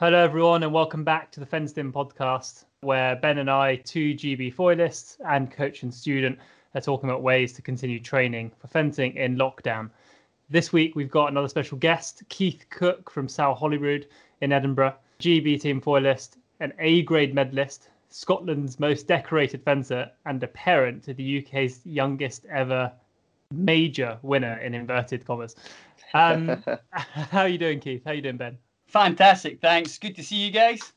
Hello, everyone, and welcome back to the Fenced In podcast, where Ben and I, two GB foilists and coach and student, are talking about ways to continue training for fencing in lockdown. This week, we've got another special guest, Keith Cook from Salle Holyrood in Edinburgh, GB team foilist, an A grade medalist, Scotland's most decorated fencer, and a parent to the UK's youngest ever major winner in inverted commas. Um, how are you doing, Keith? How are you doing, Ben? Fantastic. Thanks. Good to see you guys.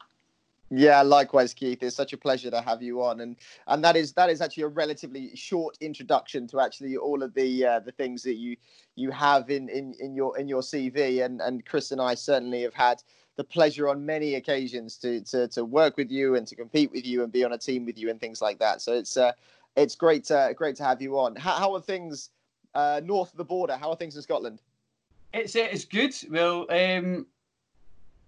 Yeah, likewise, Keith. It's such a pleasure to have you on, and and that is that is actually a relatively short introduction to actually all of the uh, the things that you you have in in in your in your CV, and and Chris and I certainly have had the pleasure on many occasions to to to work with you and to compete with you and be on a team with you and things like that. So it's uh, it's great to, great to have you on. How, how are things uh, north of the border? How are things in Scotland? It's uh, it's good. Well, um,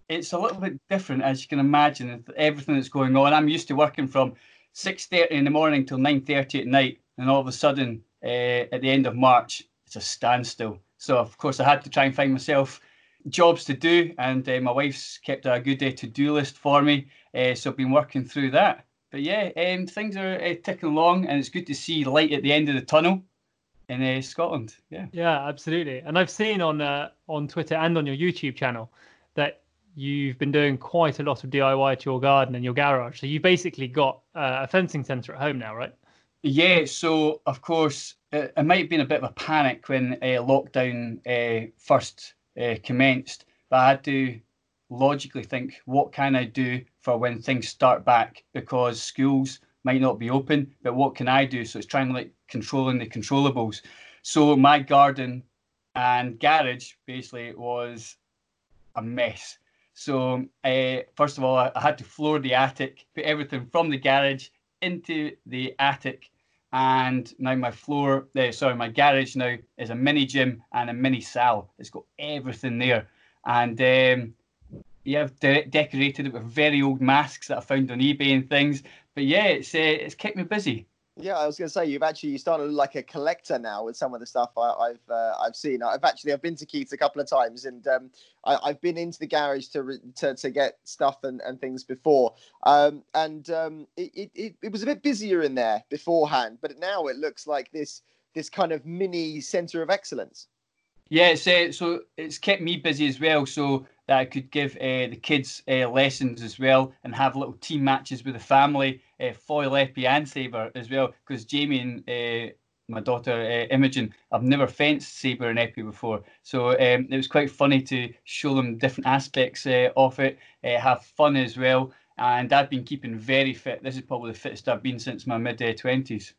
it's a little bit different as you can imagine. Everything that's going on. I'm used to working from six thirty in the morning till nine thirty at night, and all of a sudden, uh, at the end of March, it's a standstill. So of course, I had to try and find myself jobs to do, and uh, my wife's kept a good day to-do list for me. Uh, so I've been working through that. But yeah, um, things are ticking along, and it's good to see light at the end of the tunnel in Scotland. Yeah. Yeah, absolutely. And I've seen on uh, on Twitter and on your YouTube channel that you've been doing quite a lot of DIY to your garden and your garage. So you've basically got uh, a fencing centre at home now, right? Yeah. So of course, it, it might have been a bit of a panic when uh, lockdown uh, first uh, commenced, but I had to logically think, what can I do for when things start back? Because schools might not be open, but what can I do? So it's trying like controlling the controllables. So my garden and garage basically was a mess. So uh, first of all, I, had to floor the attic, put everything from the garage into the attic, and now my floor, uh, sorry, my garage now is a mini gym and a mini sal. It's got everything there, and um, yeah, I've de- decorated it with very old masks that I found on eBay and things. But yeah, it's uh, it's kept me busy. Yeah, I was going to say you've actually you started like a collector now with some of the stuff I, have uh, I've seen. I've actually I've been to Keith's a couple of times, and um, I, have been into the garage to, re, to to get stuff and, and things before. Um, and um, it, it it was a bit busier in there beforehand, but now it looks like this this kind of mini center of excellence. Yeah, it's, uh, so it's kept me busy as well. So that I could give uh, the kids uh, lessons as well and have little team matches with the family, uh, foil and saber as well. Because Jamie and uh, my daughter uh, Imogen, I've never fenced saber and épée before, so um, it was quite funny to show them different aspects uh, of it, have fun as well. And I've been keeping very fit. This is probably the fittest I've been since my mid twenties.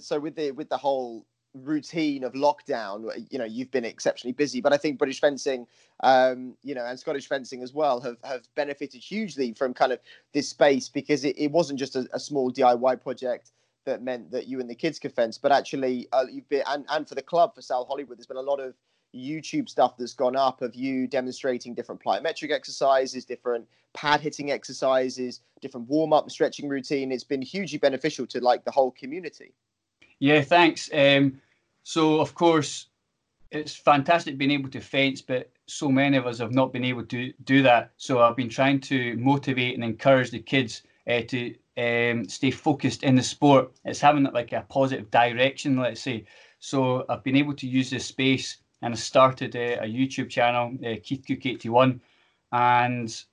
so with the with the whole routine of lockdown, you know, you've been exceptionally busy, but I think British fencing, um, you know, and Scottish fencing as well have, have benefited hugely from kind of this space because it, it wasn't just a, a small DIY project that meant that you and the kids could fence, but actually uh, you've been, and, and for the club for Salle Holyrood there's been a lot of YouTube stuff that's gone up of you demonstrating different plyometric exercises, different pad hitting exercises, different warm up stretching routine. It's been hugely beneficial to like the whole community. Yeah, thanks. Um, so, of course, it's fantastic being able to fence, but so many of us have not been able to do that. So, I've been trying to motivate and encourage the kids uh, to um, stay focused in the sport. It's having like a positive direction, let's say. So, I've been able to use this space and I started uh, a YouTube channel, uh, Keith Cook 81, and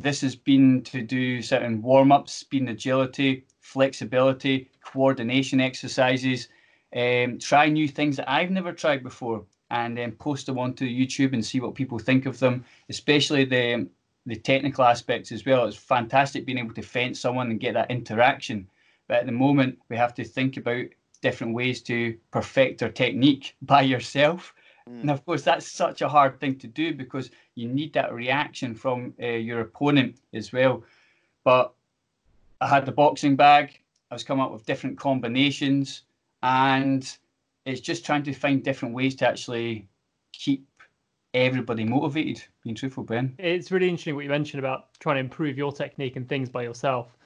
this has been to do certain warm ups, speed and agility, flexibility, coordination exercises, um, try new things that I've never tried before, and then post them onto YouTube and see what people think of them, especially the the technical aspects as well. It's fantastic being able to fence someone and get that interaction. But at the moment, we have to think about different ways to perfect our technique by yourself. Mm. And of course, that's such a hard thing to do because you need that reaction from uh, your opponent as well. But I had the boxing bag. I was coming up with different combinations, and it's just trying to find different ways to actually keep everybody motivated. Being truthful, Ben. It's really interesting what you mentioned about trying to improve your technique and things by yourself,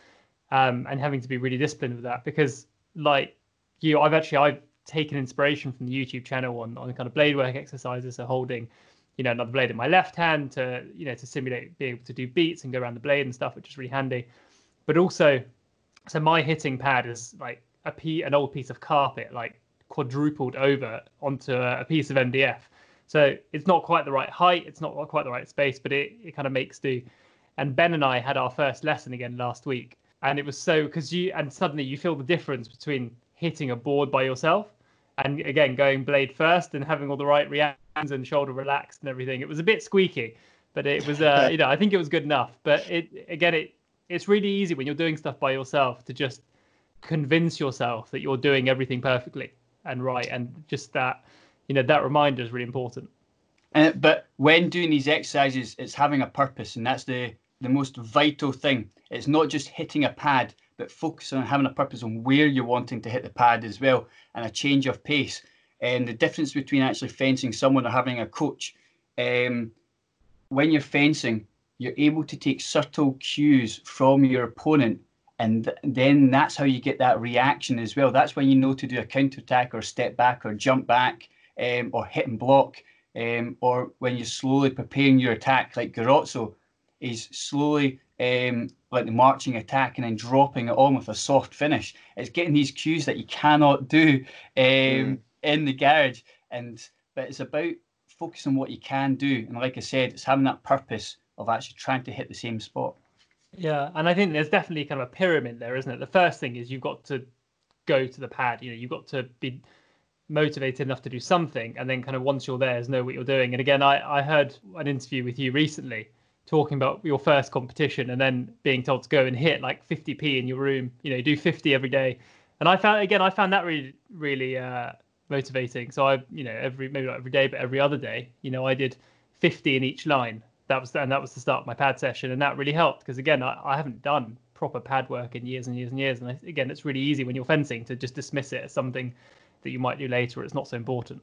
um, and having to be really disciplined with that. Because, like you, I've actually I've taken inspiration from the YouTube channel on on kind of blade work exercises, so holding you know another blade in my left hand to you know to simulate being able to do beats and go around the blade and stuff, which is really handy. But also, so my hitting pad is like a p an old piece of carpet, like quadrupled over onto a, piece of MDF. So it's not quite the right height, it's not quite the right space, but it, it kind of makes do. And Ben and I had our first lesson again last week, and it was so because you and suddenly you feel the difference between hitting a board by yourself and again going blade first and having all the right reactions and shoulder relaxed and everything. It was a bit squeaky, but it was uh, you know I think it was good enough. But it again it it's really easy when you're doing stuff by yourself to just convince yourself that you're doing everything perfectly and right and just that you know that reminder is really important. But when doing these exercises, it's having a purpose, and that's the the most vital thing. It's not just hitting a pad, but focusing on having a purpose on where you're wanting to hit the pad as well, and a change of pace. And the difference between actually fencing someone or having a coach, um, when you're fencing, you're able to take subtle cues from your opponent, and th- then that's how you get that reaction as well. That's when you know to do a counter attack or step back or jump back um, or hit and block, um, or when you're slowly preparing your attack, like Garozzo is slowly um, like the marching attack and then dropping it on with a soft finish. It's getting these cues that you cannot do um, mm. in the garage, and but it's about focusing on what you can do. And like I said, it's having that purpose of actually trying to hit the same spot. Yeah, and I think there's definitely kind of a pyramid there, isn't it? The first thing is you've got to go to the pad. You know, you've got to be motivated enough to do something, and then kind of once you're there, is know what you're doing. And again, I I heard an interview with you recently talking about your first competition and then being told to go and hit like 50p in your room you know do 50 every day and i found again i found that really really uh, motivating so i you know every maybe not every day but every other day you know i did 50 in each line that was and that was the start of my pad session and that really helped because again I, I haven't done proper pad work in years and years and years and I, again it's really easy when you're fencing to just dismiss it as something that you might do later it's not so important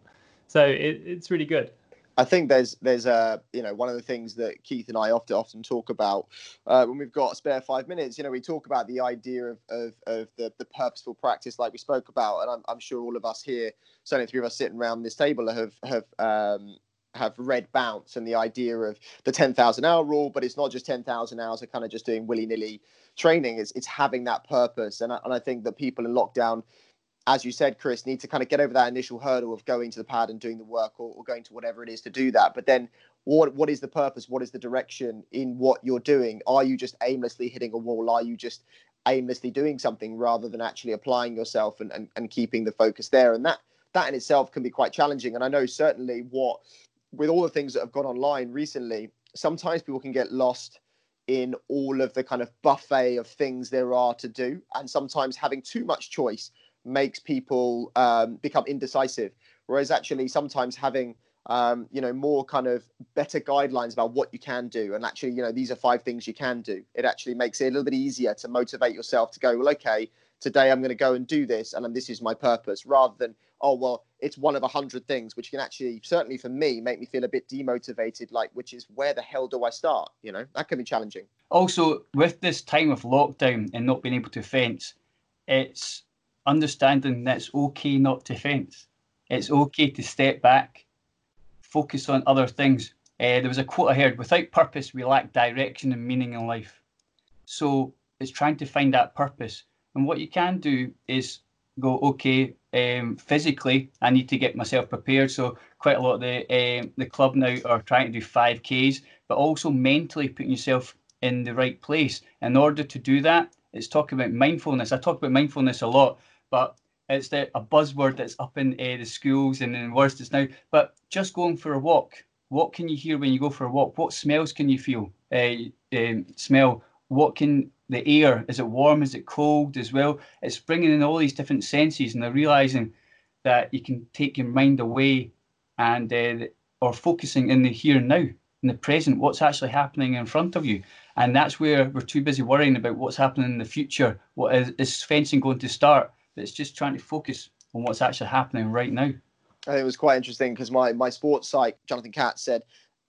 so it, it's really good I think there's there's a you know one of the things that Keith and I often often talk about uh, when we've got spare five minutes. You know, we talk about the idea of of, of the, the purposeful practice, like we spoke about, and I'm, I'm sure all of us here, certainly three of us sitting around this table, have have um, have read Bounce and the idea of the 10,000 hour rule, but it's not just 10,000 hours of kind of just doing willy nilly training. It's it's having that purpose, and I, and I think that people in lockdown as you said, Chris, need to kind of get over that initial hurdle of going to the pad and doing the work or, or, going to whatever it is to do that. But then what what is the purpose? What is the direction in what you're doing? Are you just aimlessly hitting a wall? Are you just aimlessly doing something rather than actually applying yourself and, and, and keeping the focus there? And that that in itself can be quite challenging. And I know certainly what with all the things that have gone online recently, sometimes people can get lost in all of the kind of buffet of things there are to do. And sometimes having too much choice makes people um, become indecisive. Whereas actually sometimes having um, you know more kind of better guidelines about what you can do and actually you know these are five things you can do it actually makes it a little bit easier to motivate yourself to go well okay today i'm going to go and do this and this is my purpose rather than oh well it's one of a hundred things which can actually certainly for me make me feel a bit demotivated like which is where the hell do i start you know that can be challenging also with this time of lockdown and not being able to fence it's understanding that it's okay not to fence. It's okay to step back, focus on other things. Uh, there was a quote I heard without purpose, we lack direction and meaning in life. So it's trying to find that purpose. And what you can do is go, okay, um, physically, I need to get myself prepared. So quite a lot of the um, the club now are trying to do 5Ks, but also mentally putting yourself in the right place. In order to do that, it's talking about mindfulness. I talk about mindfulness a lot but it's the, a buzzword that's up in uh, the schools and in worse just now. But just going for a walk, what can you hear when you go for a walk? What smells can you feel? Uh, um, smell. What can the air? Is it warm? Is it cold as well? It's bringing in all these different senses, and they're realizing that you can take your mind away and uh, or focusing in the here and now, in the present, what's actually happening in front of you. And that's where we're too busy worrying about what's happening in the future. What is, is fencing going to start? It's just trying to focus on what's actually happening right now. I think it was quite interesting because my my sports site, Jonathan Katz, said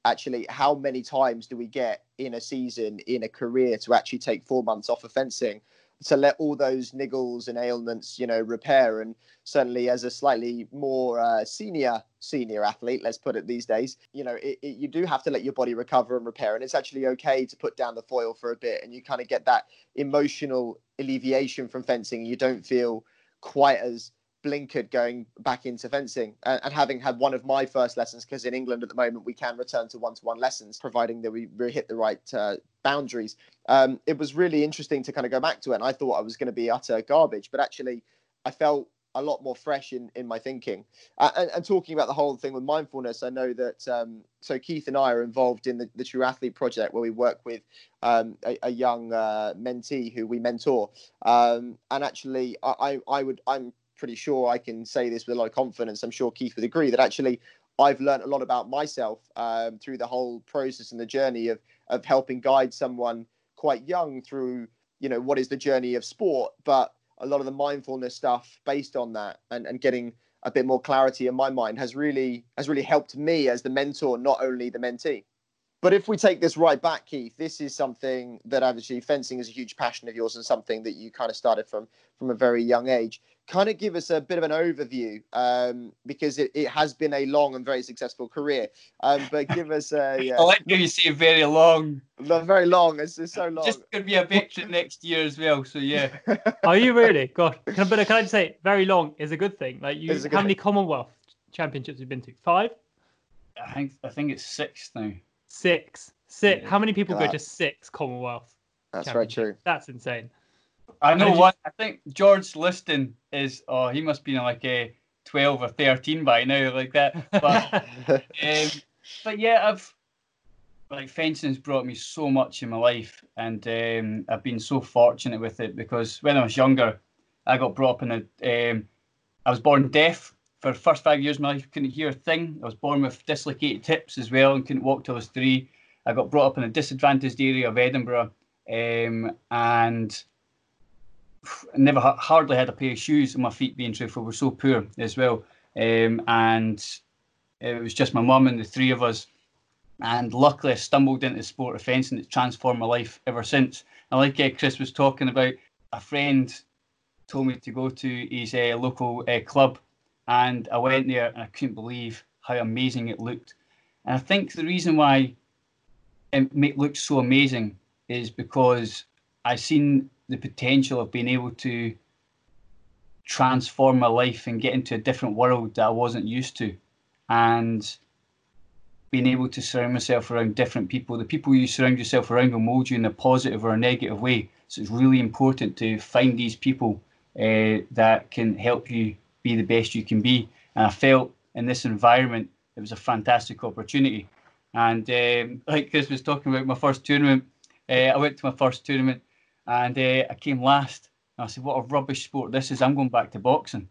actually how many times do we get in a season in a career to actually take four months off of fencing to let all those niggles and ailments, you know, repair. And certainly, as a slightly more uh, senior senior athlete, let's put it these days, you know, it, it, you do have to let your body recover and repair. And it's actually okay to put down the foil for a bit, and you kind of get that emotional alleviation from fencing. You don't feel quite as blinkered going back into fencing and, and having had one of my first lessons because in england at the moment we can return to one-to-one lessons providing that we, we hit the right uh, boundaries. Um, it was really interesting to kind of go back to it and i thought i was going to be utter garbage but actually i felt a lot more fresh in in my thinking. Uh, and, and, talking about the whole thing with mindfulness i know that um, so keith and i are involved in the, the true athlete project where we work with um, a, a, young uh, mentee who we mentor. Um, and actually I, I would i'm pretty sure I can say this with a lot of confidence. I'm sure Keith would agree that actually I've learned a lot about myself um, through the whole process and the journey of of helping guide someone quite young through you know what is the journey of sport, but a lot of the mindfulness stuff based on that and, and getting a bit more clarity in my mind has really has really helped me as the mentor, not only the mentee. But if we take this right back, Keith, this is something that obviously fencing is a huge passion of yours and something that you kind of started from from a very young age. Kind of give us a bit of an overview um, because it, it has been a long and very successful career. Um, but give us a. Uh, I like how you say very long. Very long. It's, it's so long. Just going to be a veteran next year as well. So yeah. Are you really? God, can, but can I just say, very long is a good thing. Like you, how many Commonwealth championships have you been to? Five. I think I think it's six now. Six. Six. How many people go to six Commonwealth? That's very true. That's insane. I know one. I think George Liston is. Oh, he must be like a twelve or thirteen by now, like that. But, um, but yeah, I've like fencing's brought me so much in my life, and um, I've been so fortunate with it because when I was younger, I got brought up in a. Um, I was born deaf, for the first five years of my life, couldn't hear a thing. I was born with dislocated hips as well and couldn't walk till I was three. I got brought up in a disadvantaged area of Edinburgh um, and never hardly had a pair of shoes on my feet, being truthful. We're so poor as well. Um, and it was just my mum and the three of us. And luckily, I stumbled into sport of fencing. It's transformed my life ever since. And like uh, Chris was talking about, a friend told me to go to his uh, local uh, club and I went there and I couldn't believe how amazing it looked. And I think the reason why it looked so amazing is because I seen the potential of being able to transform my life and get into a different world that I wasn't used to, and being able to surround myself around different people. The people you surround yourself around will mold you in a positive or a negative way. So it's really important to find these people uh, that can help you be the best you can be. And I felt in this environment it was a fantastic opportunity. And um, like Chris was talking about my first tournament, uh, I went to my first tournament and uh, I came last. And I said, "What a rubbish sport this is! I'm going back to boxing."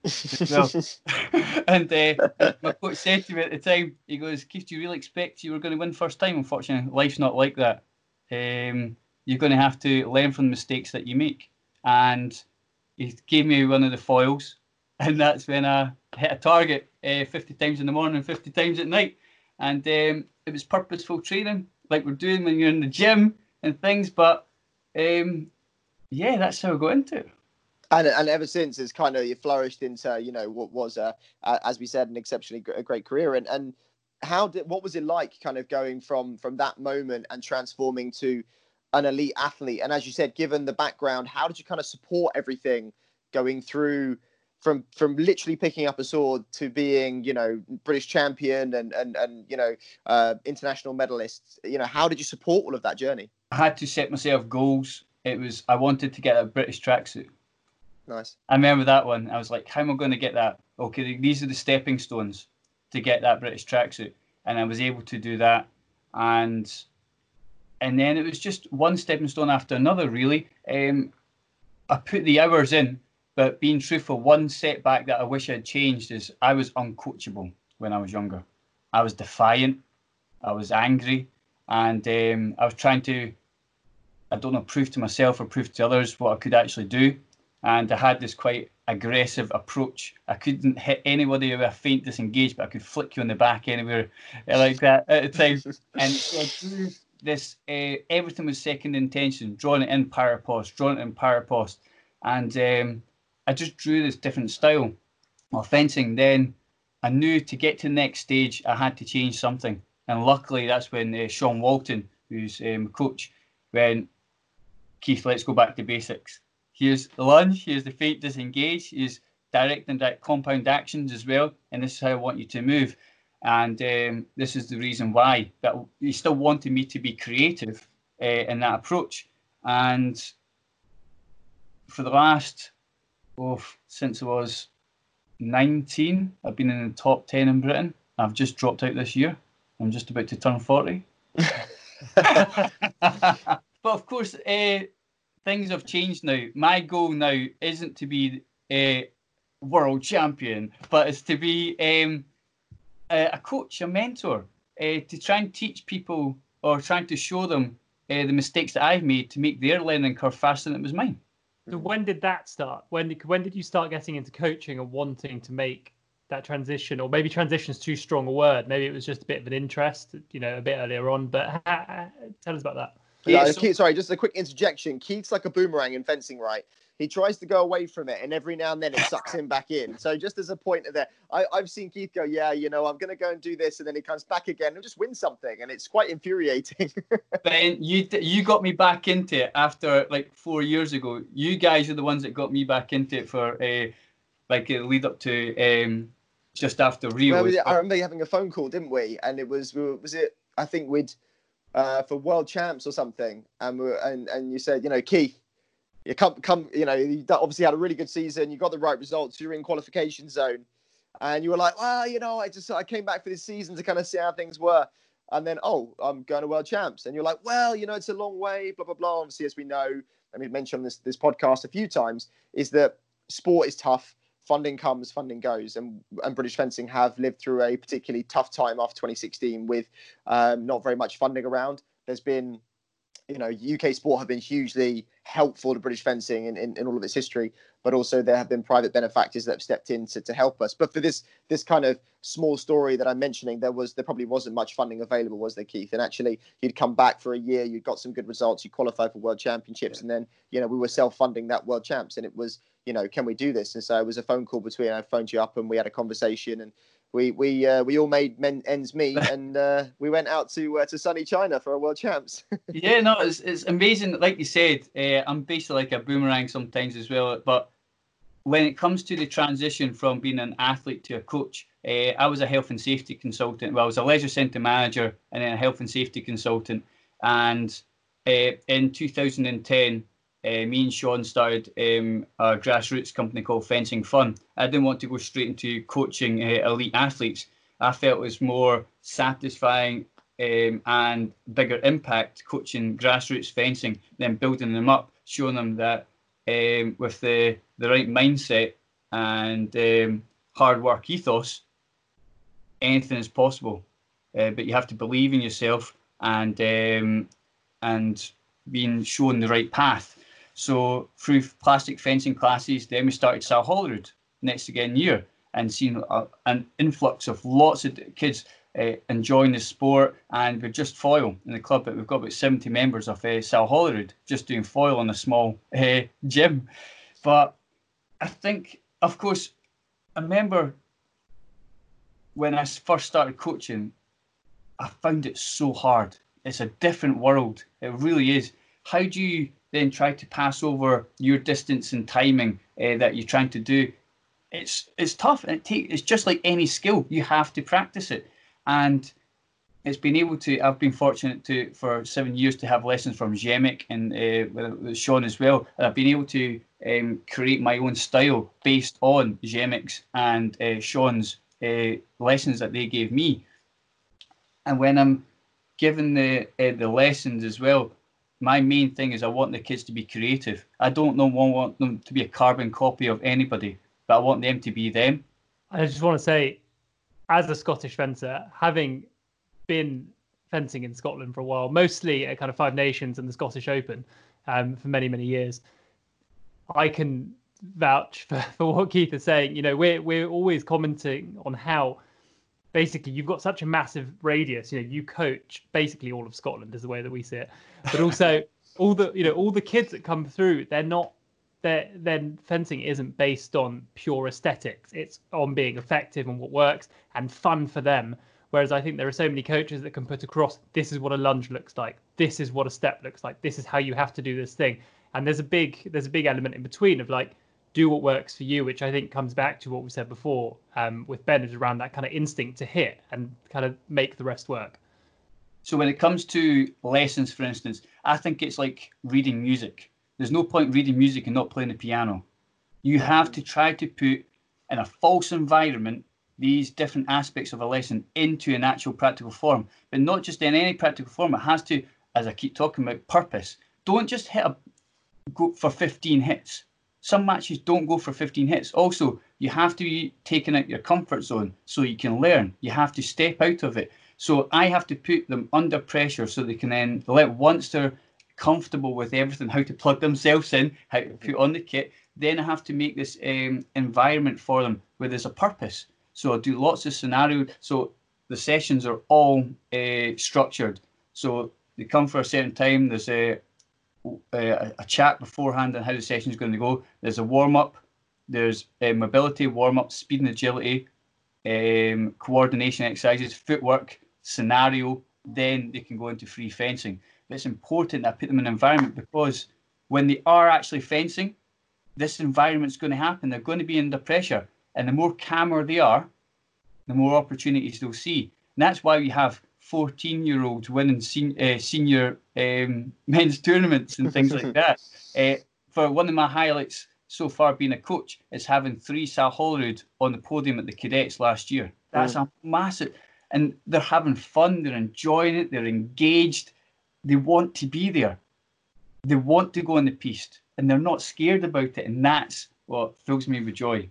well. and uh, my coach said to me at the time, he goes, "Keith, do you really expect you were going to win first time? Unfortunately, life's not like that. Um, you're going to have to learn from the mistakes that you make." And he gave me one of the foils and that's when I hit a target uh, 50 times in the morning, 50 times at night. And um, it was purposeful training, like we're doing when you're in the gym and things. But um, yeah, that's how we got into it. And, and ever since, it's kind of you flourished into you know what was a, as we said an exceptionally a great career. And and how did what was it like, kind of going from from that moment and transforming to an elite athlete? And as you said, given the background, how did you kind of support everything going through? from from literally picking up a sword to being you know British champion and and and you know uh, international medalist. You know, how did you support all of that journey? I had to set myself goals. It was I wanted to get a British tracksuit. Nice. I remember that one. I was like, how am I going to get that? Okay, these are the stepping stones to get that British tracksuit, and I was able to do that, and and then it was just one stepping stone after another. Really, um, I put the hours in but being truthful, one setback that I wish I'd changed is I was uncoachable when I was younger. I was defiant, I was angry, and um, I was trying to, I don't know, prove to myself or prove to others what I could actually do. And I had this quite aggressive approach. I couldn't hit anybody with a feint disengage, but I could flick you on the back anywhere like that at the time. and this, uh, everything was second intention, drawing it in power post, drawing it in power post and um, I just drew this different style of fencing. Then I knew to get to the next stage, I had to change something, and luckily that's when uh, Sean Walton, who's um, coach, went, Keith, let's go back to basics. Here's the lunge, here's the feint disengage, here's direct and direct compound actions as well, and this is how I want you to move. And um, this is the reason why. But he still wanted me to be creative uh, in that approach. And for the last, oh, since I was 19, I've been in the top 10 in Britain. I've just dropped out this year. I'm just about to turn 40. but of course, uh, things have changed now. My goal now isn't to be a world champion, but it's to be um, a, coach, a mentor, uh, to try and teach people or trying to show them uh, the mistakes that I've made to make their learning curve faster than it was mine. So when did that start? When when did you start getting into coaching and wanting to make that transition, or maybe transition is too strong a word. Maybe it was just a bit of an interest, you know, a bit earlier on. But tell us about that. Yeah, so- Keith, sorry, just a quick interjection. Keith's like a boomerang in fencing, right? He tries to go away from it, and every now and then it sucks him back in. So just as a point of that, I, have seen Keith go, yeah, you know, I'm going to go and do this, and then he comes back again and just wins something, and it's quite infuriating. ben, you you got me back into it after like four years ago. You guys are the ones that got me back into it for a uh, like a lead up to um, just after Rio. Well, I remember having a phone call, didn't we? And it was was it? I think we'd uh, for world champs or something, and we and and you said, you know, Keith, you come come, you know, you obviously had a really good season. You got the right results. You're in qualification zone, and you were like, well, you know, I just I came back for this season to kind of see how things were. And then, oh, I'm going to world champs, and you're like, well, you know, it's a long way, blah blah blah. Obviously, as we know, and we've mentioned this this podcast a few times, is that sport is tough funding comes, funding goes, and and British fencing have lived through a particularly tough time after 2016 with um, not very much funding around. There's been, you know, UK sport have been hugely helpful to British fencing in, in, in all of its history, but also there have been private benefactors that have stepped in to, to help us. But for this this kind of small story that I'm mentioning, there was there probably wasn't much funding available, was there, Keith? And actually, you'd come back for a year, you'd got some good results, you qualified for world championships, yeah. and then you know we were self funding that world champs, and it was you know, can we do this? And so it was a phone call between. I phoned you up and we had a conversation, and we we uh, we all made men, ends meet, and uh, we went out to uh, to sunny China for a world champs. yeah, no, it's it's amazing. Like you said, uh, I'm basically like a boomerang sometimes as well. But when it comes to the transition from being an athlete to a coach, uh, I was a health and safety consultant. Well, I was a leisure centre manager and then a health and safety consultant. And uh, in 2010, uh, me and Sean started um, a grassroots company called Fencing Fun. I didn't want to go straight into coaching uh, elite athletes. I felt it was more satisfying um, and bigger impact coaching grassroots fencing than building them up, showing them that um, with the, the right mindset and um, hard work ethos, anything is possible. Uh, but you have to believe in yourself and um, and being shown the right path. So through plastic fencing classes, then we started Salle Holyrood next again year and seen a, an influx of lots of kids uh, enjoying the sport. And we're just foil in the club, but we've got about 70 members of uh, Salle Holyrood just doing foil in a small uh, gym. But I think, of course, I remember when I first started coaching, I found it so hard. It's a different world. It really is. How do you then try to pass over your distance and timing uh, that you're trying to do. It's it's tough and it take, it's just like any skill. You have to practice it, and it's been able to. I've been fortunate to for seven years to have lessons from Zhemek and uh, with, Sean as well, and I've been able to um, create my own style based on Zhemek's and uh, Sean's lessons that they gave me. And when I'm given the the lessons as well, my main thing is I want the kids to be creative. I don't know want them to be a carbon copy of anybody, but I want them to be them. I just want to say, as a Scottish fencer, having been fencing in Scotland for a while, mostly at kind of Five Nations and the Scottish Open um, for many, many years, I can vouch for, for what Keith is saying. You know, we're we're always commenting on how basically you've got such a massive radius. You know, you coach basically all of Scotland is the way that we see it, but also all the you know all the kids that come through, they're not their then fencing isn't based on pure aesthetics. It's on being effective and what works and fun for them. Whereas I think there are so many coaches that can put across this is what a lunge looks like, this is what a step looks like, this is how you have to do this thing. And there's a big there's a big element in between of like do what works for you, which I think comes back to what we said before um, with Ben is around that kind of instinct to hit and kind of make the rest work. So when it comes to lessons, for instance, I think it's like reading music. There's no point reading music and not playing the piano. You have to try to put in a false environment these different aspects of a lesson into an actual practical form, but not just in any practical form. It has to, as I keep talking about, purpose. Don't just hit a go for 15 hits. Some matches don't go for 15 hits. Also, you have to be taken out your comfort zone so you can learn. You have to step out of it. So I have to put them under pressure so they can then let once they're comfortable with everything, how to plug themselves in, how to put on the kit, then I have to make this um, environment for them where there's a purpose. So I do lots of scenario. So the sessions are all uh, structured. So they come for a certain time. There's a, a, a chat beforehand on how the session is going to go. There's a warm up. There's a mobility warm up, speed and agility, um, coordination exercises, footwork, scenario. Then they can go into free fencing. But it's important that I put them in an environment because when they are actually fencing, this environment's going to happen. They're going to be under pressure. And the more calmer they are, the more opportunities they'll see. And that's why we have 14 year olds winning sen- uh, senior um, men's tournaments and things like that. Uh, for one of my highlights so far being a coach is having three Salle Holyrood on the podium at the cadets last year. That's mm. a massive, and they're having fun, they're enjoying it, they're engaged, they want to be there, they want to go on the piste, and they're not scared about it, and that's what fills me with joy.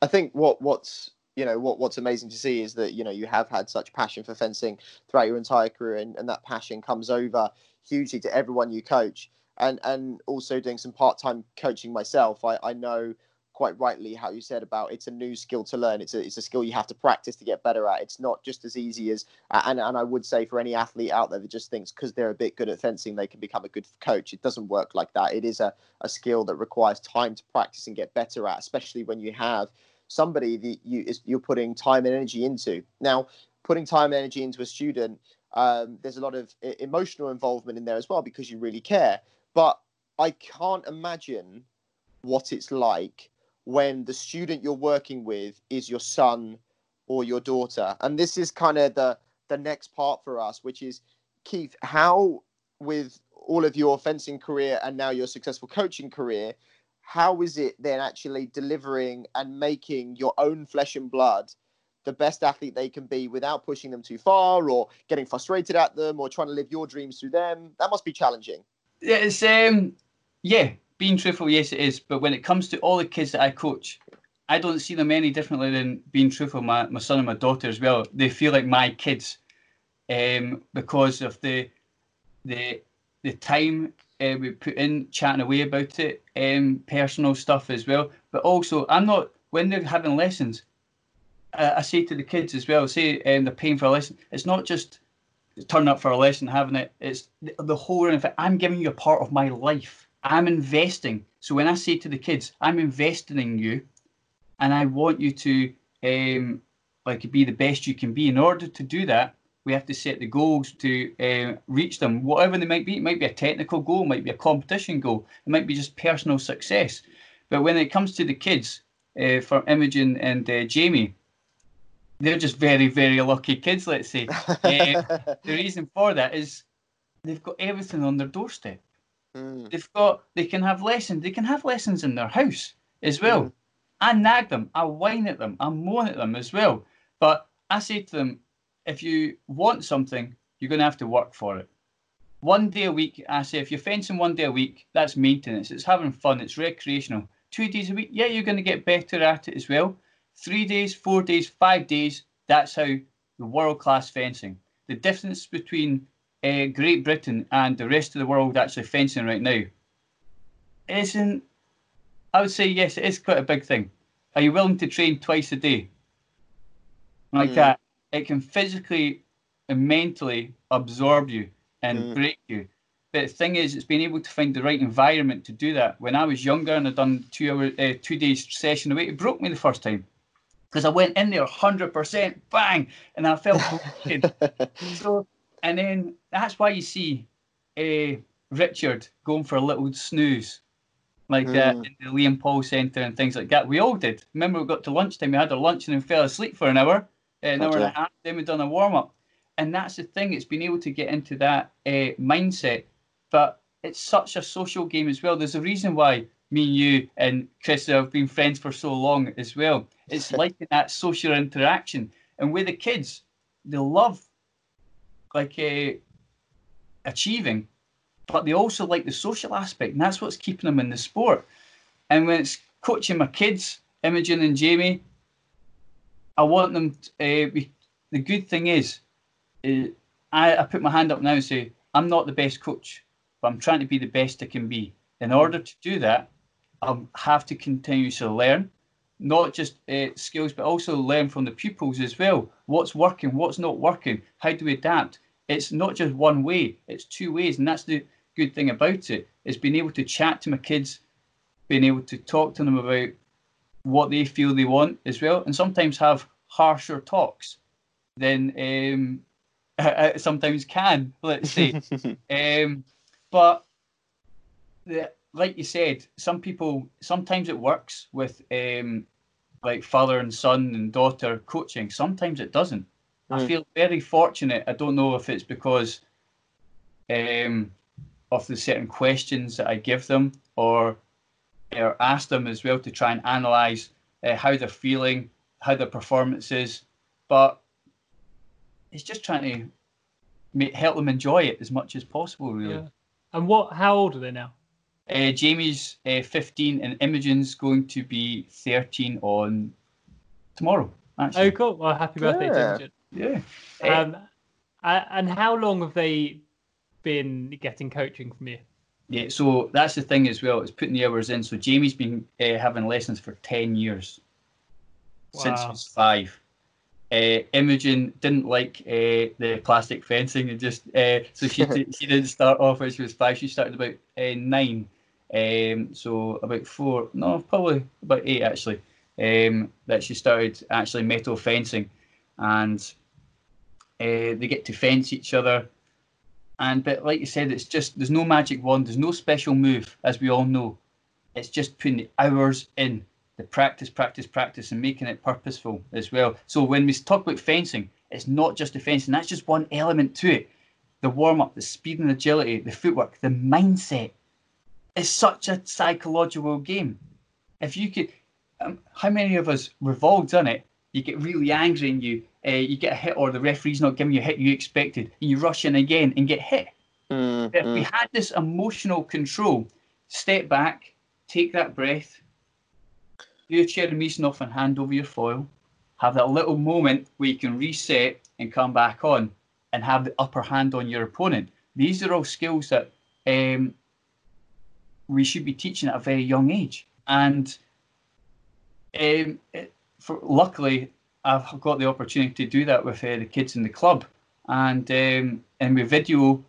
I think what what's you know what what's amazing to see is that you know you have had such passion for fencing throughout your entire career, and, and that passion comes over hugely to everyone you coach. And and also doing some part time coaching myself, I, I know quite rightly how you said about it's a new skill to learn. It's a it's a skill you have to practice to get better at. It's not just as easy as and and I would say for any athlete out there that just thinks because they're a bit good at fencing they can become a good coach. It doesn't work like that. It is a, a skill that requires time to practice and get better at, especially when you have somebody that you is you're putting time and energy into. Now, putting time and energy into a student, um, there's a lot of emotional involvement in there as well because you really care. But I can't imagine what it's like when the student you're working with is your son or your daughter. And this is kind of the the next part for us, which is Keith, how with all of your fencing career and now your successful coaching career, how is it then actually delivering and making your own flesh and blood the best athlete they can be without pushing them too far or getting frustrated at them or trying to live your dreams through them? That must be challenging. Yeah it's um yeah being truthful yes it is. But when it comes to all the kids that i coach i don't see them any differently than being truthful my, my son and my daughter as well. They feel like my kids um because of the the the time uh, we put in chatting away about it, um, personal stuff as well. But also, I'm not when they're having lessons. Uh, I say to the kids as well, say um, they're paying for a lesson. It's not just turning up for a lesson, having it. It's the, the whole. In I'm giving you a part of my life. I'm investing. So when I say to the kids, I'm investing in you, and I want you to um, like be the best you can be. In order to do that, we have to set the goals to uh, reach them, whatever they might be. It might be a technical goal, it might be a competition goal, it might be just personal success. But when it comes to the kids, uh, for Imogen and uh, Jamie, they're just very, very lucky kids, let's say. uh, the reason for that is they've got everything on their doorstep. Mm. They've got, they can have lessons, they can have lessons in their house as well. Mm. I nag them, I whine at them, I moan at them as well. But I say to them, if you want something, you're going to have to work for it. One day a week, I say, if you're fencing one day a week, that's maintenance. It's having fun. It's recreational. Two days a week, yeah, you're going to get better at it as well. Three days, four days, five days, that's how the world class fencing. The difference between uh, Great Britain and the rest of the world actually fencing right now isn't, I would say, yes, it is quite a big thing. Are you willing to train twice a day? Like mm. that it can physically and mentally absorb you and mm. break you. But the thing is, it's being able to find the right environment to do that. When I was younger and I'd done two hour, uh, two days session away, it broke me the first time because I went in there 100%, bang, and I felt so. And then that's why you see uh, Richard going for a little snooze like mm. that in the Liam Paul Centre and things like that. We all did. Remember, we got to lunchtime, we had our lunch and then fell asleep for an hour, uh, an hour and a half, then we've done a warm up. And that's the thing, it's been able to get into that uh, mindset. But it's such a social game as well. There's a reason why me and you and Chris have been friends for so long as well. It's like that social interaction. And with the kids, they love like uh, achieving, but they also like the social aspect, and that's what's keeping them in the sport. And when it's coaching my kids, Imogen and Jamie, I want them. To, uh, be, the good thing is, uh, I, I put my hand up now and say, I'm not the best coach, but I'm trying to be the best I can be. In order to do that, I'll have to continuously learn, not just uh, skills, but also learn from the pupils as well. What's working, what's not working, how do we adapt? It's not just one way, it's two ways. And that's the good thing about it, is being able to chat to my kids, being able to talk to them about what they feel they want as well, and sometimes have harsher talks than um, sometimes can, let's say. um, but the, like you said, some people sometimes it works with um, like father and son and daughter coaching. Sometimes it doesn't. Mm. I feel very fortunate. I don't know if it's because um, of the certain questions that I give them or or ask them as well to try and analyze uh, how they're feeling, how their performance is. But it's just trying to make, help them enjoy it as much as possible, really. Yeah. And what? How old are they now? Uh, Jamie's uh, 15 and Imogen's going to be 13 on tomorrow. Actually. Oh, cool. Well, happy birthday yeah. to Imogen. Yeah. Um, uh, and how long have they been getting coaching from you? Yeah, so that's the thing as well. It's putting the hours in. So Jamie's been uh, having lessons for 10 years wow. since he was five. Uh, Imogen didn't like uh, the plastic fencing and just uh, so she she didn't start off when she was five. She started about uh, nine, um, so about four, no, probably about eight actually. Um, that she started actually metal fencing, and uh, they get to fence each other. And but like you said, it's just there's no magic wand, there's no special move, as we all know. It's just putting the hours in the practice, practice, practice, and making it purposeful as well. So when we talk about fencing, it's not just the fencing, that's just one element to it. The warm up, the speed and agility, the footwork, the mindset. It's such a psychological game. If you could, um, how many of us revolved on it? You get really angry and you uh, you get a hit, or the referee's not giving you a hit you expected, and you rush in again and get hit. Mm, if we had this emotional control, step back, take that breath, do your Cherry off and hand over your foil. Have that little moment where you can reset and come back on and have the upper hand on your opponent. These are all skills that um, we should be teaching at a very young age. And um, it, for, luckily, I've got the opportunity to do that with uh, the kids in the club. And um, and we video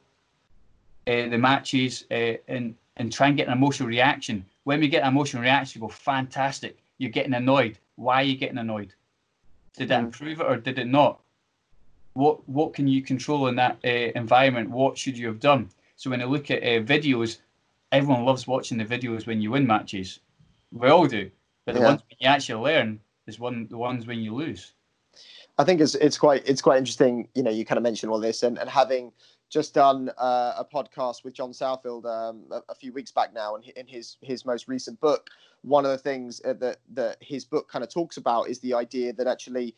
uh, the matches uh, and, and try and get an emotional reaction. When we get an emotional reaction, we go, fantastic you're getting annoyed. Why are you getting annoyed? Did it mm. improve it or did it not? What what can you control in that uh, environment? What should you have done? So when I look at uh, videos, everyone loves watching the videos when you win matches. We all do, but the yeah. ones when you actually learn is one the ones when you lose. I think it's it's quite it's quite interesting. You know, you kind of mentioned all this, and, and having just done uh, a podcast with John Southfield um, a, a, few weeks back now, and in his his most recent book, one of the things uh, that that his book kind of talks about is the idea that actually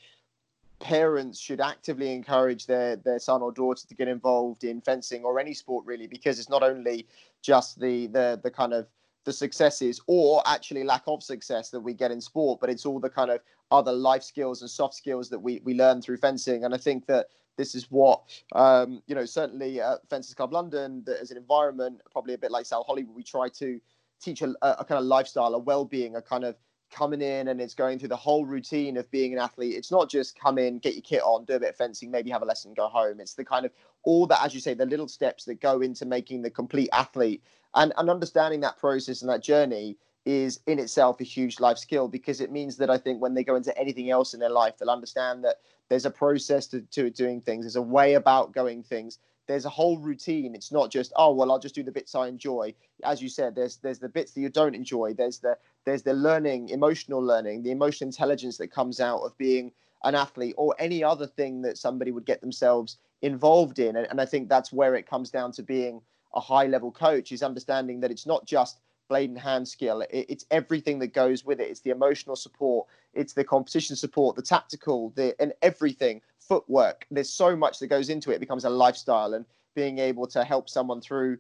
parents should actively encourage their their son or daughter to get involved in fencing or any sport really because it's not only just the the the kind of the successes or actually lack of success that we get in sport but it's all the kind of other life skills and soft skills that we we learn through fencing and i think that this is what um, you know certainly at fences club london that as an environment probably a bit like Salle Holyrood we try to teach a, a kind of lifestyle, a well-being, a kind of coming in and it's going through the whole routine of being an athlete. It's not just come in, get your kit on, do a bit of fencing, maybe have a lesson, go home. It's the kind of all that, as you say, the little steps that go into making the complete athlete and, and understanding that process and that journey is in itself a huge life skill because it means that I think when they go into anything else in their life, they'll understand that there's a process to, to doing things, there's a way about going things, there's a whole routine. It's not just oh well, I'll just do the bits I enjoy. As you said, there's there's the bits that you don't enjoy. There's the there's the learning, emotional learning, the emotional intelligence that comes out of being an athlete or any other thing that somebody would get themselves involved in. And, and I think that's where it comes down to being a high level coach is understanding that it's not just blade and hand skill. It, it's everything that goes with it. It's the emotional support, it's the competition support, the tactical, the and everything, footwork. There's so much that goes into it. It becomes a lifestyle, and being able to help someone through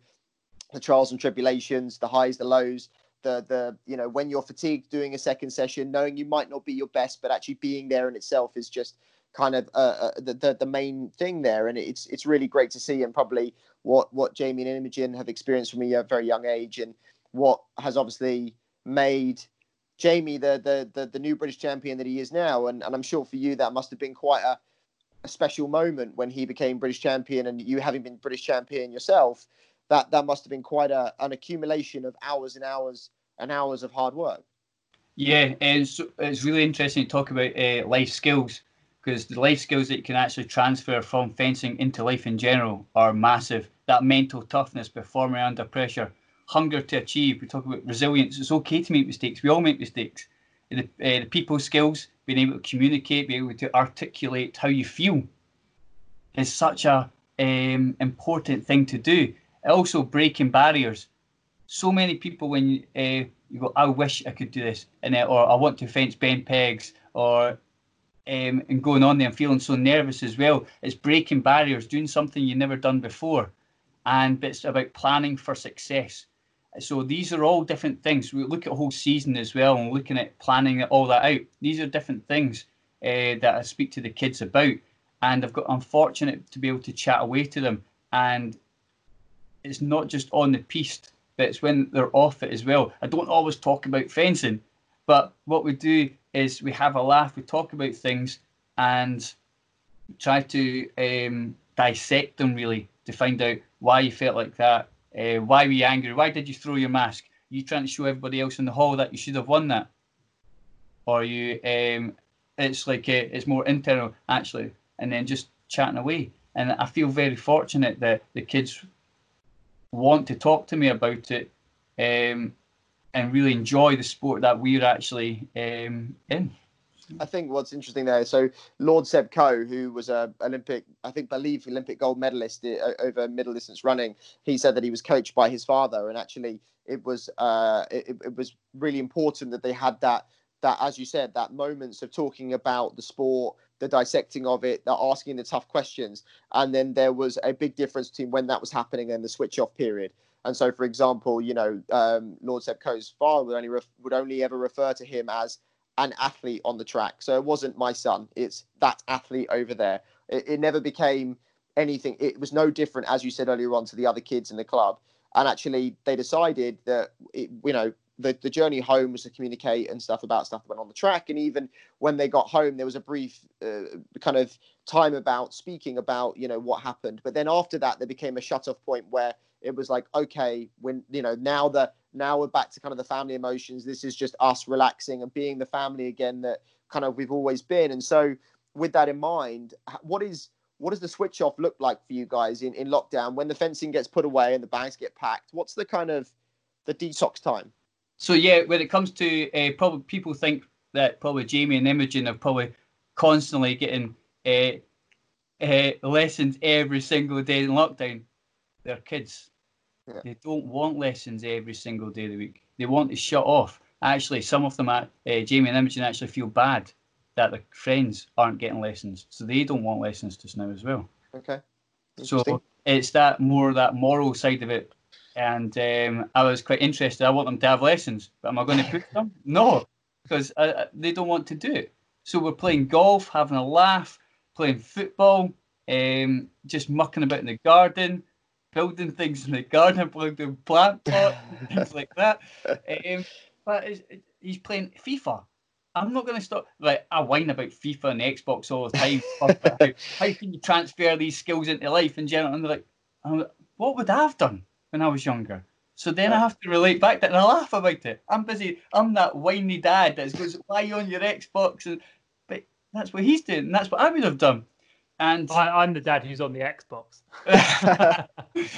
the trials and tribulations, the highs, the lows, the the you know when you're fatigued doing a second session, knowing you might not be your best, but actually being there in itself is just kind of uh, uh, the, the, the main thing there, and it's it's really great to see, and probably what what Jamie and Imogen have experienced from a very young age, and what has obviously made Jamie the the the, the new British champion that he is now, and and I'm sure for you that must have been quite a, a special moment when he became British champion, and you having been British champion yourself. That that must have been quite a, an accumulation of hours and hours and hours of hard work. Yeah, so it's really interesting to talk about uh, life skills because the life skills that you can actually transfer from fencing into life in general are massive. That mental toughness, performing under pressure, hunger to achieve. We talk about resilience. It's okay to make mistakes. We all make mistakes. The, uh, the people skills, being able to communicate, being able to articulate how you feel, is such a um, important thing to do also breaking barriers. So many people when you, uh, you go, I wish I could do this, and or I want to fence Ben Peggs, or um, and going on there and feeling so nervous as well. It's breaking barriers, doing something you've never done before, and it's about planning for success. So these are all different things. We look at whole season as well, and looking at planning all that out. These are different things uh, that I speak to the kids about, and I've got unfortunate to be able to chat away to them and it's not just on the piste, but it's when they're off it as well. I don't always talk about fencing, but what we do is we have a laugh, we talk about things, and try to um, dissect them really to find out why you felt like that, uh, why were you angry, why did you throw your mask? Are you trying to show everybody else in the hall that you should have won that, or you? Um, it's like uh, it's more internal actually, and then just chatting away. And I feel very fortunate that the kids want to talk to me about it um, and really enjoy the sport that we're actually um, in. I think what's interesting there. So Lord Seb Coe, who was a Olympic, I think, believe Olympic gold medalist uh, over middle distance running, he said that he was coached by his father, and actually it was uh, it, it was really important that they had that that, as you said, that moments of talking about the sport, the dissecting of it, the asking the tough questions. And then there was a big difference between when that was happening and the switch off period. And so, for example, you know, um, Lord Seb Coe's father would only ref- would only ever refer to him as an athlete on the track. So it wasn't my son; it's that athlete over there. It, it never became anything. It was no different, as you said earlier on, to the other kids in the club. And actually, they decided that it, you know the, the journey home was to communicate and stuff about stuff that went on the track. And even when they got home, there was a brief uh, kind of time about speaking about, you know, what happened. But then after that, there became a shut off point where it was like, okay, when, you know, now the, now we're back to kind of the family emotions. This is just us relaxing and being the family again that kind of we've always been. And so with that in mind, what is, what does the switch off look like for you guys in, in lockdown when the fencing gets put away and the bags get packed? What's the kind of the detox time? So yeah, when it comes to uh, probably people think that probably Jamie and Imogen are probably constantly getting uh, uh, lessons every single day in lockdown. They're kids. Yeah. They don't want lessons every single day of the week. They want to shut off. Actually, some of them, uh, Jamie and Imogen, actually feel bad that their friends aren't getting lessons, so they don't want lessons just now as well. Okay. So it's that more that moral side of it and um, I was quite interested. I want them to have lessons, but am I going to put them? No, because uh, uh, they don't want to do it. So we're playing golf, having a laugh, playing football, um, just mucking about in the garden, building things in the garden, building plant pot, things like that. Um, but he's playing FIFA. I'm not going to stop. Like I whine about FIFA and Xbox all the time. how, how, can you transfer these skills into life in general? And they're like, like, what would I have done when I was younger? So then I have to relate back to it and I laugh about it. I'm busy. I'm that whiny dad that goes, "Why you on your Xbox?" And but that's what he's doing. And that's what I would have done. And I, am the dad who's on the Xbox.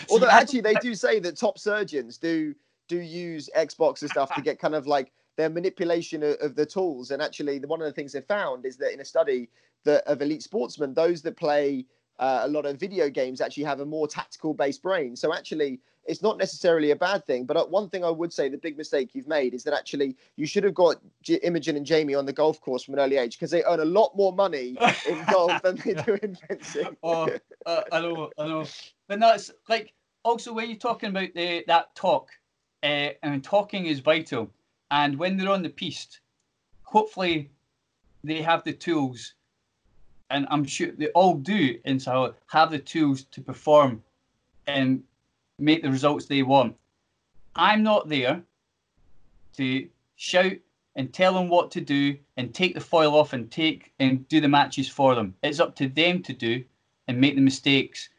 Although actually, they do say that top surgeons do do use Xbox and stuff to get kind of like their manipulation of, of the tools. And actually, the, one of the things they found is that in a study that of elite sportsmen, those that play uh, a lot of video games actually have a more tactical based brain. So actually, it's not necessarily a bad thing. But uh, one thing I would say, the big mistake you've made is that actually you should have got J- Imogen and Jamie on the golf course from an early age because they earn a lot more money in golf than they do in fencing. oh, uh, I know, I know. But that's like also when you're talking about the that talk, uh, and talking is vital. And when they're on the piste, hopefully they have the tools and I'm sure they all do in Sahel have the tools to perform and make the results they want. I'm not there to shout and tell them what to do and take the foil off and take and do the matches for them. It's up to them to do and make the mistakes.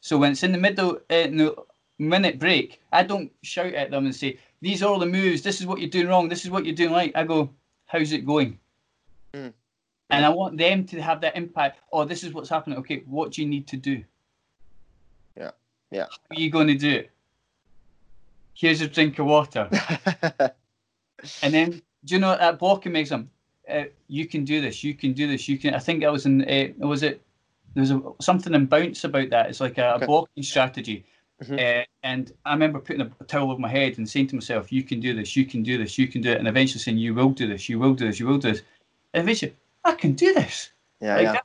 So when it's in the middle in the minute break, I don't shout at them and say, "These are all the moves. This is what you're doing wrong. This is what you're doing right." I go, "How's it going?" Mm. And I want them to have that impact. Oh, this is what's happening. Okay, what do you need to do? Yeah. What are you going to do? Here's a drink of water. and then, do you know that blocking mechanism? Uh, you can do this. You can do this. You can. I think that was in. Uh, was it? There's a, something in bounce about that. It's like a, okay. a blocking strategy. Mm-hmm. Uh, and I remember putting a towel over my head and saying to myself, "You can do this. You can do this. You can do it." And eventually saying, "You will do this. You will do this. You will do this." And eventually, I can do this. Yeah, like, yeah.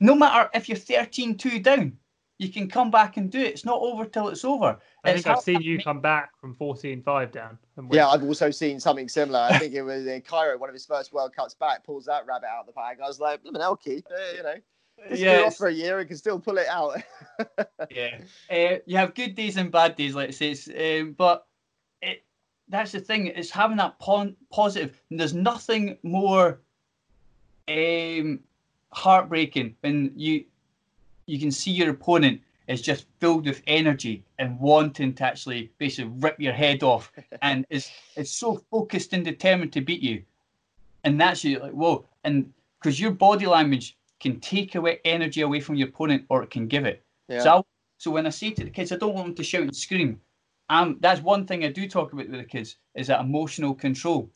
No matter if you're 13 2 down, you can come back and do it. It's not over till it's over. I it's think I've seen you come back from 14 5 down. Yeah, I've also seen something similar. I think it was in Cairo, one of his first World Cups back, pulls that rabbit out of the bag. I was like, an Elkie, uh, you know. It's yeah, off for a year and can still pull it out. yeah, uh, you have good days and bad days, let's say. Um, but it, that's the thing. It's having that pon- positive. And there's nothing more um, heartbreaking when you you can see your opponent is just filled with energy and wanting to actually basically rip your head off and is is so focused and determined to beat you. And that's you like, whoa. And because your body language can take away energy away from your opponent or it can give it. Yeah. So, I, so when I say to the kids, I don't want them to shout and scream. Um, that's one thing I do talk about with the kids is that emotional control.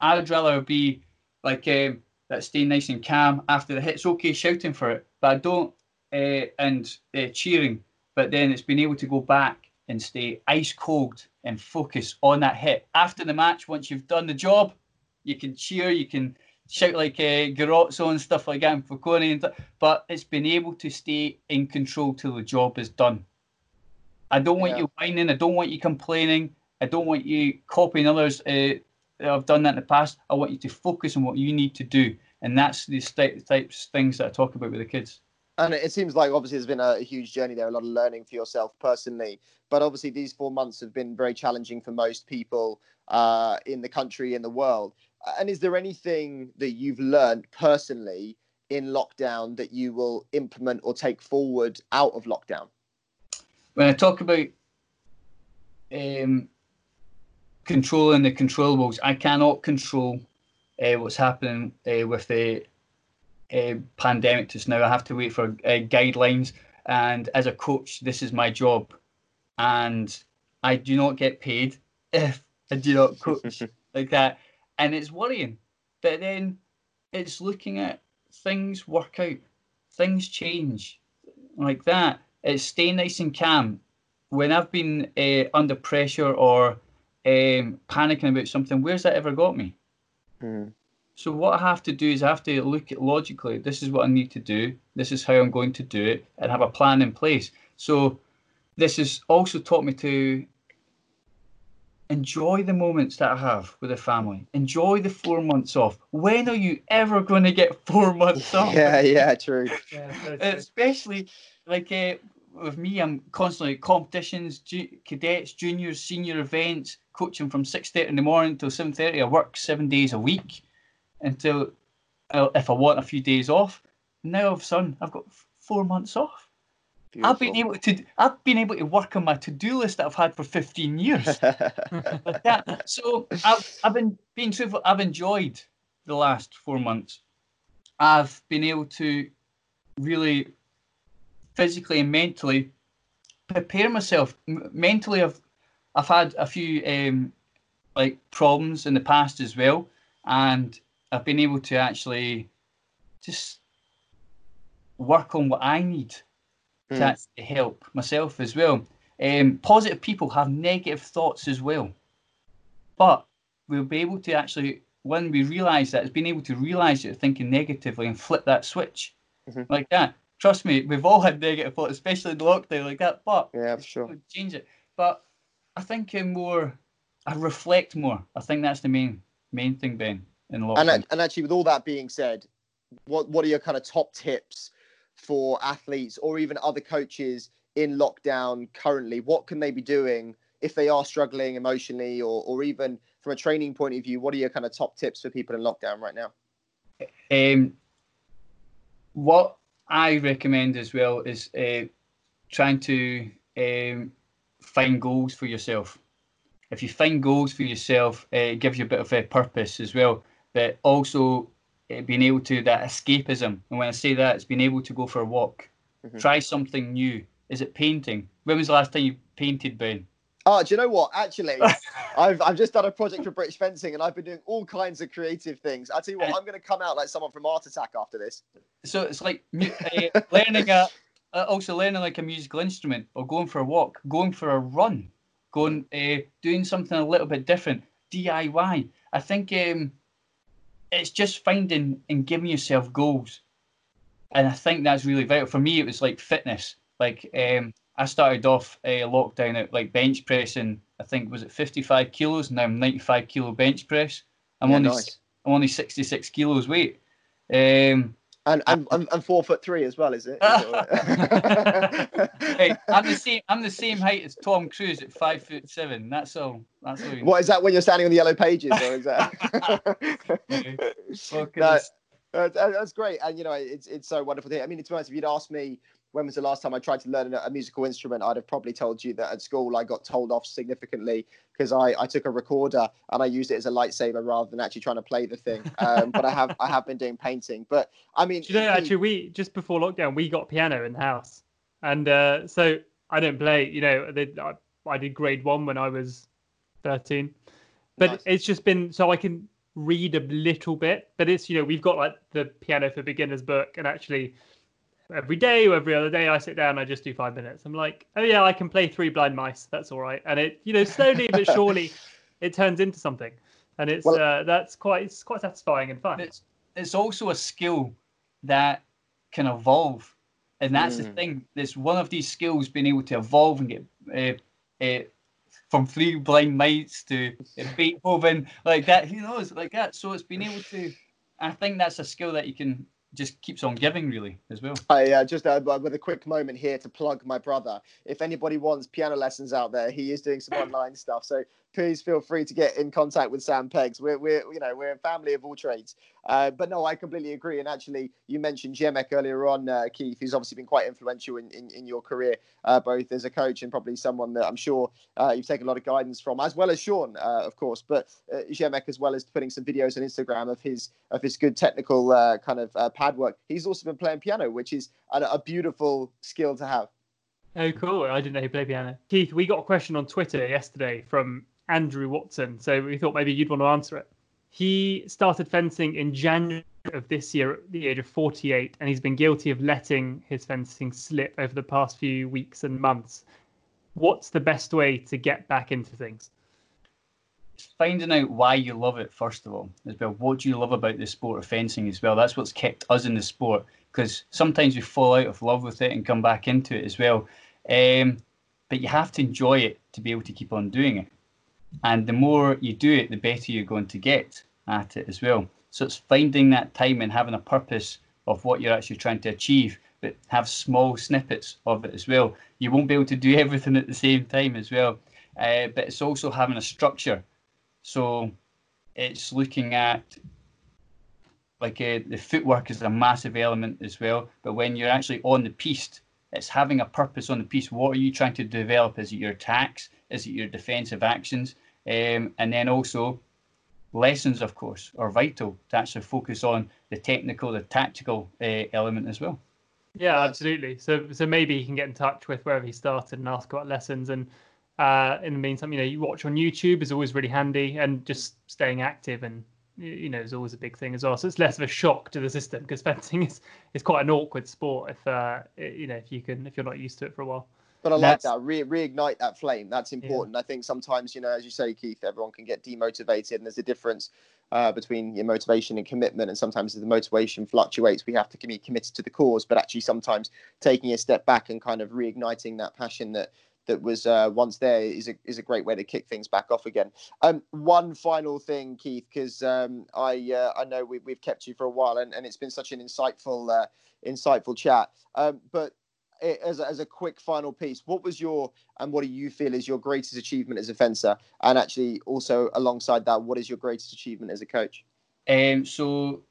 I'd rather be like um, that stay nice and calm after the hit. It's okay shouting for it, but I don't uh, and uh, cheering. But then it's been able to go back and stay ice cold and focus on that hit after the match. Once you've done the job, you can cheer, you can shout like uh, Garozzo and stuff like that, and Falcone, and th- but it's been able to stay in control till the job is done. I don't want yeah. you whining. I don't want you complaining. I don't want you copying others. Uh, I've done that in the past. I want you to focus on what you need to do, and that's the types things that I talk about with the kids. And it seems like obviously there's been a huge journey there, a lot of learning for yourself personally. But obviously these four months have been very challenging for most people uh, in the country, in the world. And is there anything that you've learned personally in lockdown that you will implement or take forward out of lockdown? When I talk about um, controlling the controllables. I cannot control uh, what's happening uh, with the uh, pandemic just now. I have to wait for guidelines. And as a coach, this is my job. And I do not get paid if I do not coach like that. And it's worrying. But then it's looking at things work out, things change like that. It's stay nice and calm. When I've been uh, under pressure or um, panicking about something, where's that ever got me? Mm. So what I have to do is I have to look at logically. This is what I need to do. This is how I'm going to do it, and have a plan in place. So this has also taught me to enjoy the moments that I have with the family. Enjoy the four months off. When are you ever going to get four months off? Yeah, yeah, true. yeah, Especially like uh, with me, I'm constantly competitions, ju- cadets, juniors, senior events, coaching from 6.30 in the morning till 7.30. I work seven days a week. Until uh, if I want a few days off. Now all of a sudden I've got four months off. Beautiful. I've been able to I've been able to work on my to-do list that I've had for 15 years. like that. So I've I've been being truthful, I've enjoyed the last four months. I've been able to really physically and mentally prepare myself. M- mentally I've I've had a few um, like problems in the past as well, and I've been able to actually just work on what I need mm. to hmm. actually help myself as well. Um, positive people have negative thoughts as well, but we'll be able to actually, when we realise that, it's being able to realise that you're thinking negatively and flip that switch mm-hmm. like that. Trust me, we've all had negative thoughts, especially in lockdown like that. But yeah, for sure, change it. But I think in more, I reflect more. I think that's the main main thing, Ben. In lockdown. And and actually, with all that being said, what what are your kind of top tips for athletes or even other coaches in lockdown currently? What can they be doing if they are struggling emotionally or, or even from a training point of view? What are your kind of top tips for people in lockdown right now? Um, what I recommend as well is uh, trying to um, find goals for yourself. If you find goals for yourself, uh, it gives you a bit of a purpose as well. But also uh, being able to that escapism. And when I say that, it's being able to go for a walk, mm-hmm. try something new. Is it painting? When was the last time you painted, Ben? Oh, do you know what? Actually, I've I've just done a project for British Fencing, and I've been doing all kinds of creative things. I tell you what, I'm going to come out like someone from Art Attack after this. So it's like uh, learning a, uh, also learning like a musical instrument, or going for a walk, going for a run, going uh, doing something a little bit different, DIY. I think um, it's just finding and giving yourself goals. And I think that's really vital. For me, it was like fitness. Like um, I started off a uh, lockdown at like bench pressing. I think was it 55 kilos. Now I'm 95 kilo bench press. I'm yeah, only nice. I'm only 66 kilos weight. Um, and, uh, and, and, and four foot three as well, is it? hey, I'm the same. I'm the same height as Tom Cruise at five foot seven. That's all. That's all. What is that when you're standing on the yellow pages, or is that? no, that's great, and you know it's it's so wonderful to hear. I mean, to be honest, if you'd asked me when was the last time I tried to learn a, musical instrument, I'd have probably told you that at school I got told off significantly because I, I took a recorder and I used it as a lightsaber rather than actually trying to play the thing. Um, but I have I have been doing painting. But I mean, you know, actually, we just before lockdown we got piano in the house, and uh, so I don't play. You know, I, I did grade one when I was thirteen, but nice. it's just been so I can read a little bit. But it's you know we've got like the piano for beginners book, and actually every day or every other day I sit down I just do five minutes. I'm like, oh yeah, I can play three blind mice. That's all right. And it, you know, slowly but surely, it turns into something, and it's well, uh, that's quite it's quite satisfying and fun. It's it's also a skill that can evolve, and that's mm. the thing. There's one of these skills being able to evolve and get uh, uh, from three blind mice to Beethoven like that. Who knows like that? So it's been able to. I think that's a skill that you can just keeps on giving really as well. I uh, just uh, with a quick moment here to plug my brother. If anybody wants piano lessons out there, he is doing some online stuff. So please feel free to get in contact with Sam Peggs. We're, we're you know we're a family of all trades. Uh, but no, I completely agree. And actually, you mentioned Jemek earlier on, uh, Keith, who's obviously been quite influential in, in, in your career, uh, both as a coach and probably someone that I'm sure uh, you've taken a lot of guidance from, as well as Sean, uh, of course. But uh, Jemek, as well as putting some videos on Instagram of his of his good technical kind of pad work, he's also been playing piano, which is a, a beautiful skill to have. Oh, cool. I didn't know he played piano. Keith, we got a question on Twitter yesterday from Andrew Watson. So we thought maybe you'd want to answer it. He started fencing in January of this year at the age of 48, and he's been guilty of letting his fencing slip over the past few weeks and months. What's the best way to get back into things? Finding out why you love it, first of all, as well. What do you love about the sport of fencing as well? That's what's kept us in the sport because sometimes we fall out of love with it and come back into it as well. Um, but you have to enjoy it to be able to keep on doing it. And the more you do it, the better you're going to get at it as well. So it's finding that time and having a purpose of what you're actually trying to achieve, but have small snippets of it as well. You won't be able to do everything at the same time as well. Uh, but it's also having a structure. So it's looking at like uh, the footwork is a massive element as well. But when you're actually on the piste, it's having a purpose on the piste. What are you trying to develop? Is it your attacks? Is it your defensive actions? Um, and then also lessons, of course, are vital to actually focus on the technical, the tactical uh, element as well. Yeah, absolutely. So, so maybe he can get in touch with wherever he started and ask about lessons. And uh, in the meantime, you know, you watch on YouTube is always really handy, and just staying active and you know is always a big thing as well. So it's less of a shock to the system because fencing is is quite an awkward sport if uh, you know if you can if you're not used to it for a while. But I like that. Re- reignite that flame. That's important. Yeah. I think sometimes, you know, as you say, Keith, everyone can get demotivated, and there's a difference uh, between your motivation and commitment. And sometimes the motivation fluctuates, we have to be committed to the cause. But actually, sometimes taking a step back and kind of reigniting that passion that that was uh, once there is a is a great way to kick things back off again. Um, one final thing, Keith, because um, I uh, I know we, we've kept you for a while, and, and it's been such an insightful uh, insightful chat. Um, but as a, as a quick final piece, what was your and what do you feel is your greatest achievement as a fencer? And actually, also alongside that, what is your greatest achievement as a coach? Um, so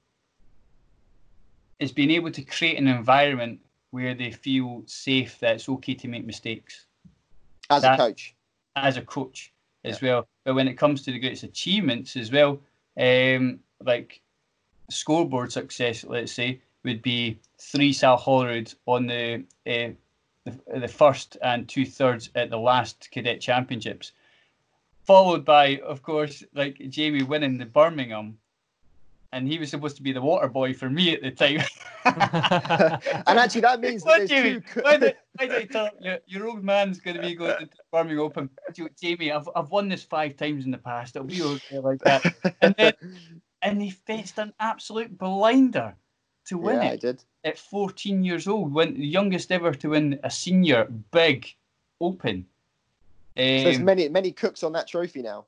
it's being able to create an environment where they feel safe that it's okay to make mistakes. As that, a coach. As a coach as yeah. well. But when it comes to the greatest achievements as well, um, like scoreboard success, let's say, would be three Salle Holyrood on the, uh, the, the first and two thirds at the last cadet championships, followed by, of course, like Jamie winning the Birmingham, and he was supposed to be the water boy for me at the time. and actually, that means that Jamie, two... why did, why did I tell your, your old man's going to be going to the Birmingham Open? Jamie, I've I've won this five times in the past. It'll be okay like that. And then and he faced an absolute blinder to win yeah, it. I did. At 14 years old, when the youngest ever to win a senior big open. Um, so there's um, many many cooks on that trophy now.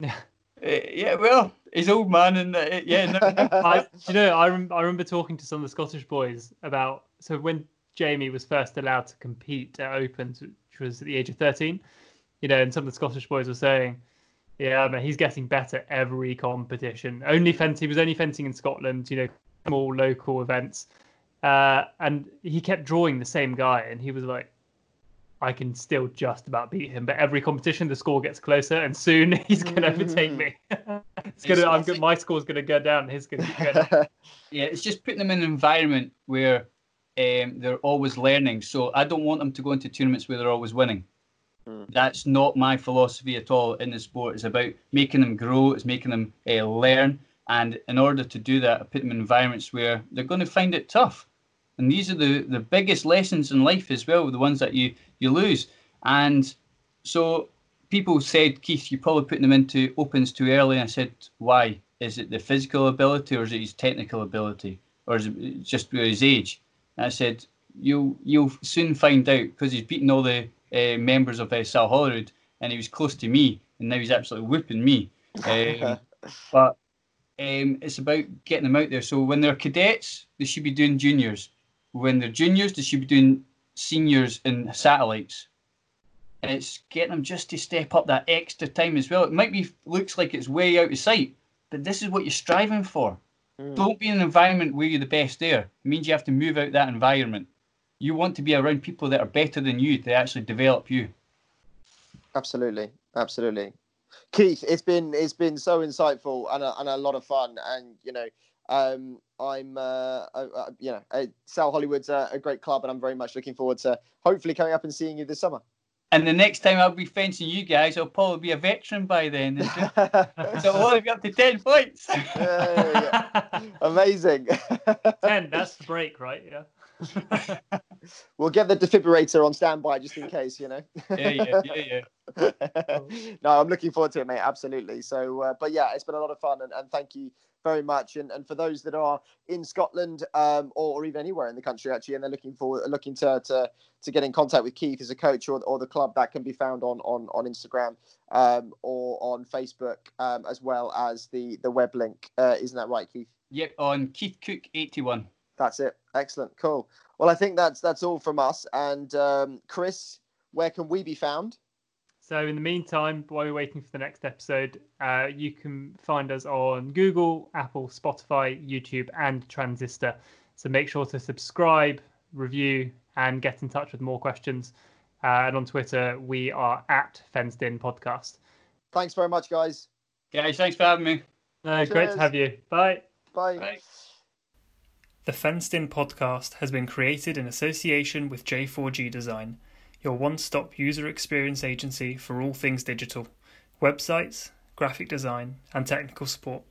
Yeah. Uh, yeah, well, he's old man, and uh, yeah. No, I, you know, I, rem- I remember talking to some of the Scottish boys about so when Jamie was first allowed to compete at Opens, which was at the age of 13, you know, and some of the Scottish boys were saying, yeah, but he's getting better every competition. Only fencing, he was only fencing in Scotland, you know, small local events. Uh, and he kept drawing the same guy, and he was like, I can still just about beat him, but every competition the score gets closer, and soon he's going to overtake me. it's gonna, I'm good. My score's going to go down. His going to go down. yeah, it's just putting them in an environment where um, they're always learning. So I don't want them to go into tournaments where they're always winning. Mm. That's not my philosophy at all in the sport. It's about making them grow. It's making them uh, learn. And in order to do that, I put them in environments where they're going to find it tough. And these are the, the biggest lessons in life as well, the ones that you, you lose. And so people said, Keith, you're probably putting them into opens too early. And I said, why? Is it the physical ability or is it his technical ability? Or is it just his age? And I said, you'll, you'll soon find out because he's beaten all the uh, members of uh, Salle Holyrood and he was close to me and now he's absolutely whooping me. Um, but um, it's about getting them out there. So when they're cadets, they should be doing juniors. When they're juniors, they should be doing seniors and satellites. And it's getting them just to step up that extra time as well. It might be looks like it's way out of sight, but this is what you're striving for. Mm. Don't be in an environment where you're the best there. It means you have to move out that environment. You want to be around people that are better than you to actually develop you. Absolutely, absolutely. Keith, it's been it's been so insightful and a, and a lot of fun, and you know, um, I'm uh, uh, you know, uh, Salle Holyrood's a, a, great club, and I'm very much looking forward to hopefully coming up and seeing you this summer. And the next time I'll be fencing you guys, I'll probably be a veteran by then. so I'll only be up to ten points. yeah, yeah. Amazing. ten, that's the break, right? Yeah. we'll get the defibrillator on standby just in case, you know. yeah, yeah, yeah, yeah. no, I'm looking forward to it, mate. Absolutely. So, uh, but yeah, it's been a lot of fun, and, and thank you very much. And, and for those that are in Scotland um, or, or even anywhere in the country, actually, and they're looking for looking to to to get in contact with Keith as a coach or, or the club, that can be found on on on Instagram um, or on Facebook um, as well as the the web link. Uh, isn't that right, Keith? Yep, on Keith Cook eighty one. That's it. Excellent. Cool. Well, I think that's that's all from us. And um, Chris, where can we be found? So, in the meantime, while you're waiting for the next episode, uh, you can find us on Google, Apple, Spotify, YouTube, and Transistor. So, make sure to subscribe, review, and get in touch with more questions. Uh, and on Twitter, we are at Fenced In Podcast. Thanks very much, guys. Guys, thanks for having me. Uh, great to have you. Bye. Bye. Bye. The Fenced In podcast has been created in association with J4G Design, your one stop user experience agency for all things digital, websites, graphic design, and technical support.